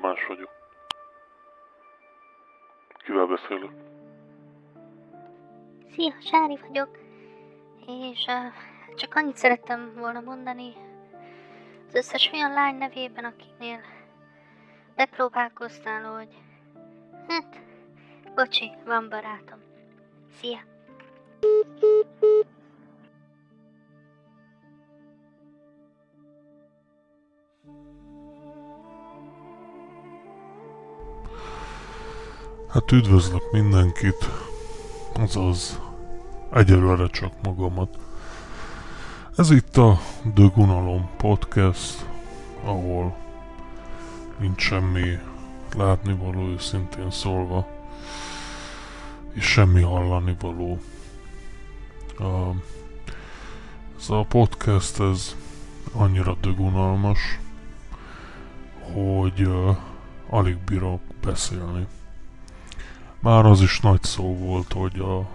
Tamás vagyok. Kivel beszélek? Szia, Sári vagyok, és uh, csak annyit szerettem volna mondani az összes olyan lány nevében, akinél bepróbálkoztál, hogy hát, bocsi, van barátom. Szia! Hát üdvözlök mindenkit, azaz egyelőre csak magamat. Ez itt a Dögunalom Podcast, ahol nincs semmi látnivaló őszintén szólva, és semmi hallanivaló. Uh, ez a podcast, ez annyira dögunalmas, hogy uh, alig bírok beszélni. Már az is nagy szó volt, hogy a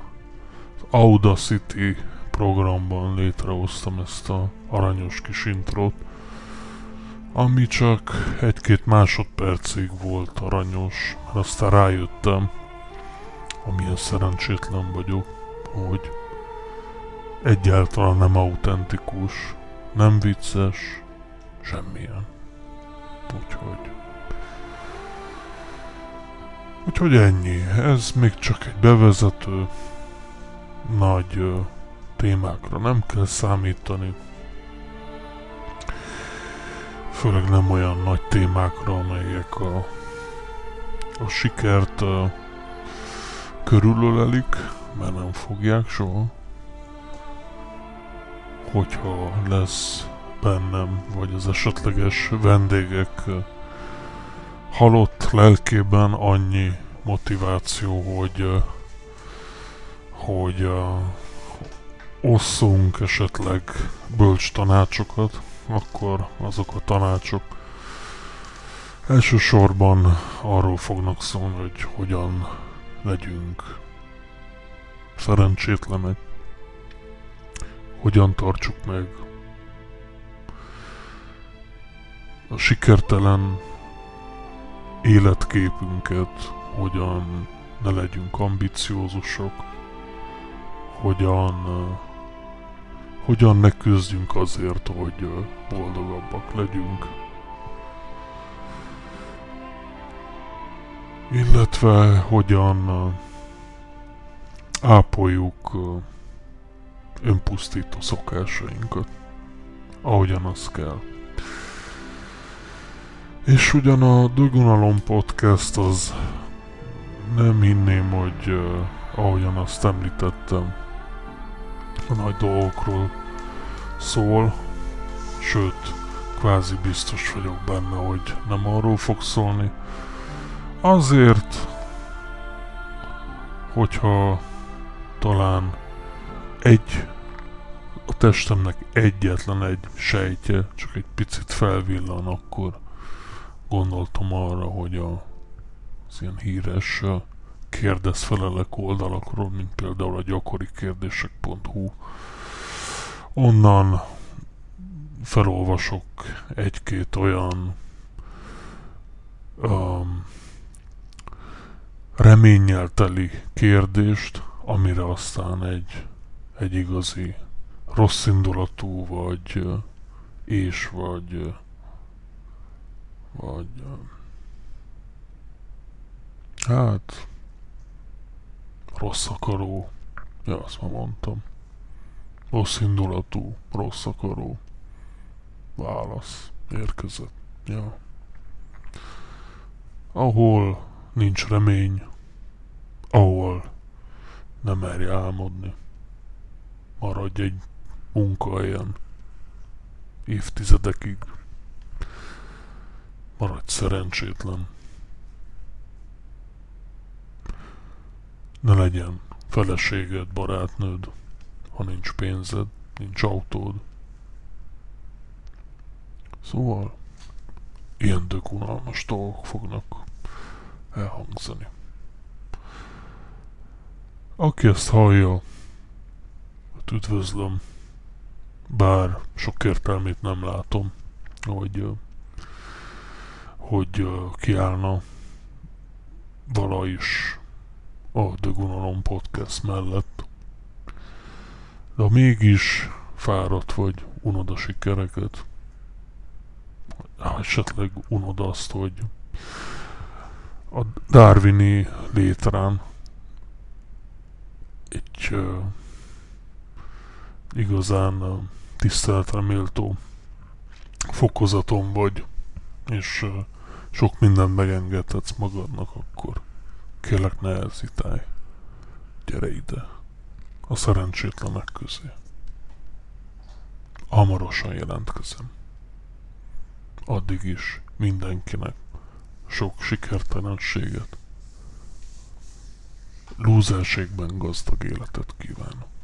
Audacity programban létrehoztam ezt a aranyos kis intrót, ami csak egy-két másodpercig volt aranyos, mert aztán rájöttem, amilyen szerencsétlen vagyok, hogy egyáltalán nem autentikus, nem vicces, semmilyen. Úgyhogy Úgyhogy ennyi. Ez még csak egy bevezető. Nagy ö, témákra nem kell számítani. Főleg nem olyan nagy témákra, amelyek a, a sikert ö, körülölelik, mert nem fogják soha. Hogyha lesz bennem, vagy az esetleges vendégek halott lelkében annyi motiváció, hogy hogy osszunk esetleg bölcs tanácsokat, akkor azok a tanácsok elsősorban arról fognak szólni, hogy hogyan legyünk szerencsétlenek, hogyan tartsuk meg a sikertelen életképünket, hogyan ne legyünk ambiciózusok, hogyan, hogyan ne küzdjünk azért, hogy boldogabbak legyünk. Illetve hogyan ápoljuk önpusztító szokásainkat, ahogyan az kell. És ugyan a Dögunalom podcast az nem hinném, hogy uh, ahogyan azt említettem, a nagy dolgokról szól, sőt, kvázi biztos vagyok benne, hogy nem arról fog szólni. Azért, hogyha talán egy a testemnek egyetlen egy sejtje, csak egy picit felvillan, akkor gondoltam arra, hogy a, az ilyen híres kérdezfelelek oldalakról, mint például a gyakori kérdések.hu, onnan felolvasok egy-két olyan um, reménnyel teli kérdést, amire aztán egy, egy igazi rossz indulatú, vagy és, vagy vagy... Hát... Rossz akaró. Ja, azt már mondtam. Rossz indulatú, rossz akaró. Válasz. Érkezett. Ja. Ahol nincs remény, ahol nem merj álmodni. Maradj egy munkahelyen évtizedekig Maradj szerencsétlen. Ne legyen feleséged, barátnőd, ha nincs pénzed, nincs autód. Szóval ilyen tök unalmas dolgok fognak elhangzani. Aki ezt hallja, hát üdvözlöm, bár sok értelmét nem látom, hogy hogy kiállna vala is a The Podcast mellett. De ha mégis fáradt vagy, unod a sikereket, esetleg unod azt, hogy a Darwini létrán egy uh, igazán uh, tiszteletre méltó fokozaton vagy, és uh, sok mindent megengedhetsz magadnak, akkor kérlek ne hezitálj. Gyere ide, a szerencsétlenek közé. Hamarosan jelentkezem. Addig is mindenkinek sok sikertelenséget, lúzerségben gazdag életet kívánok.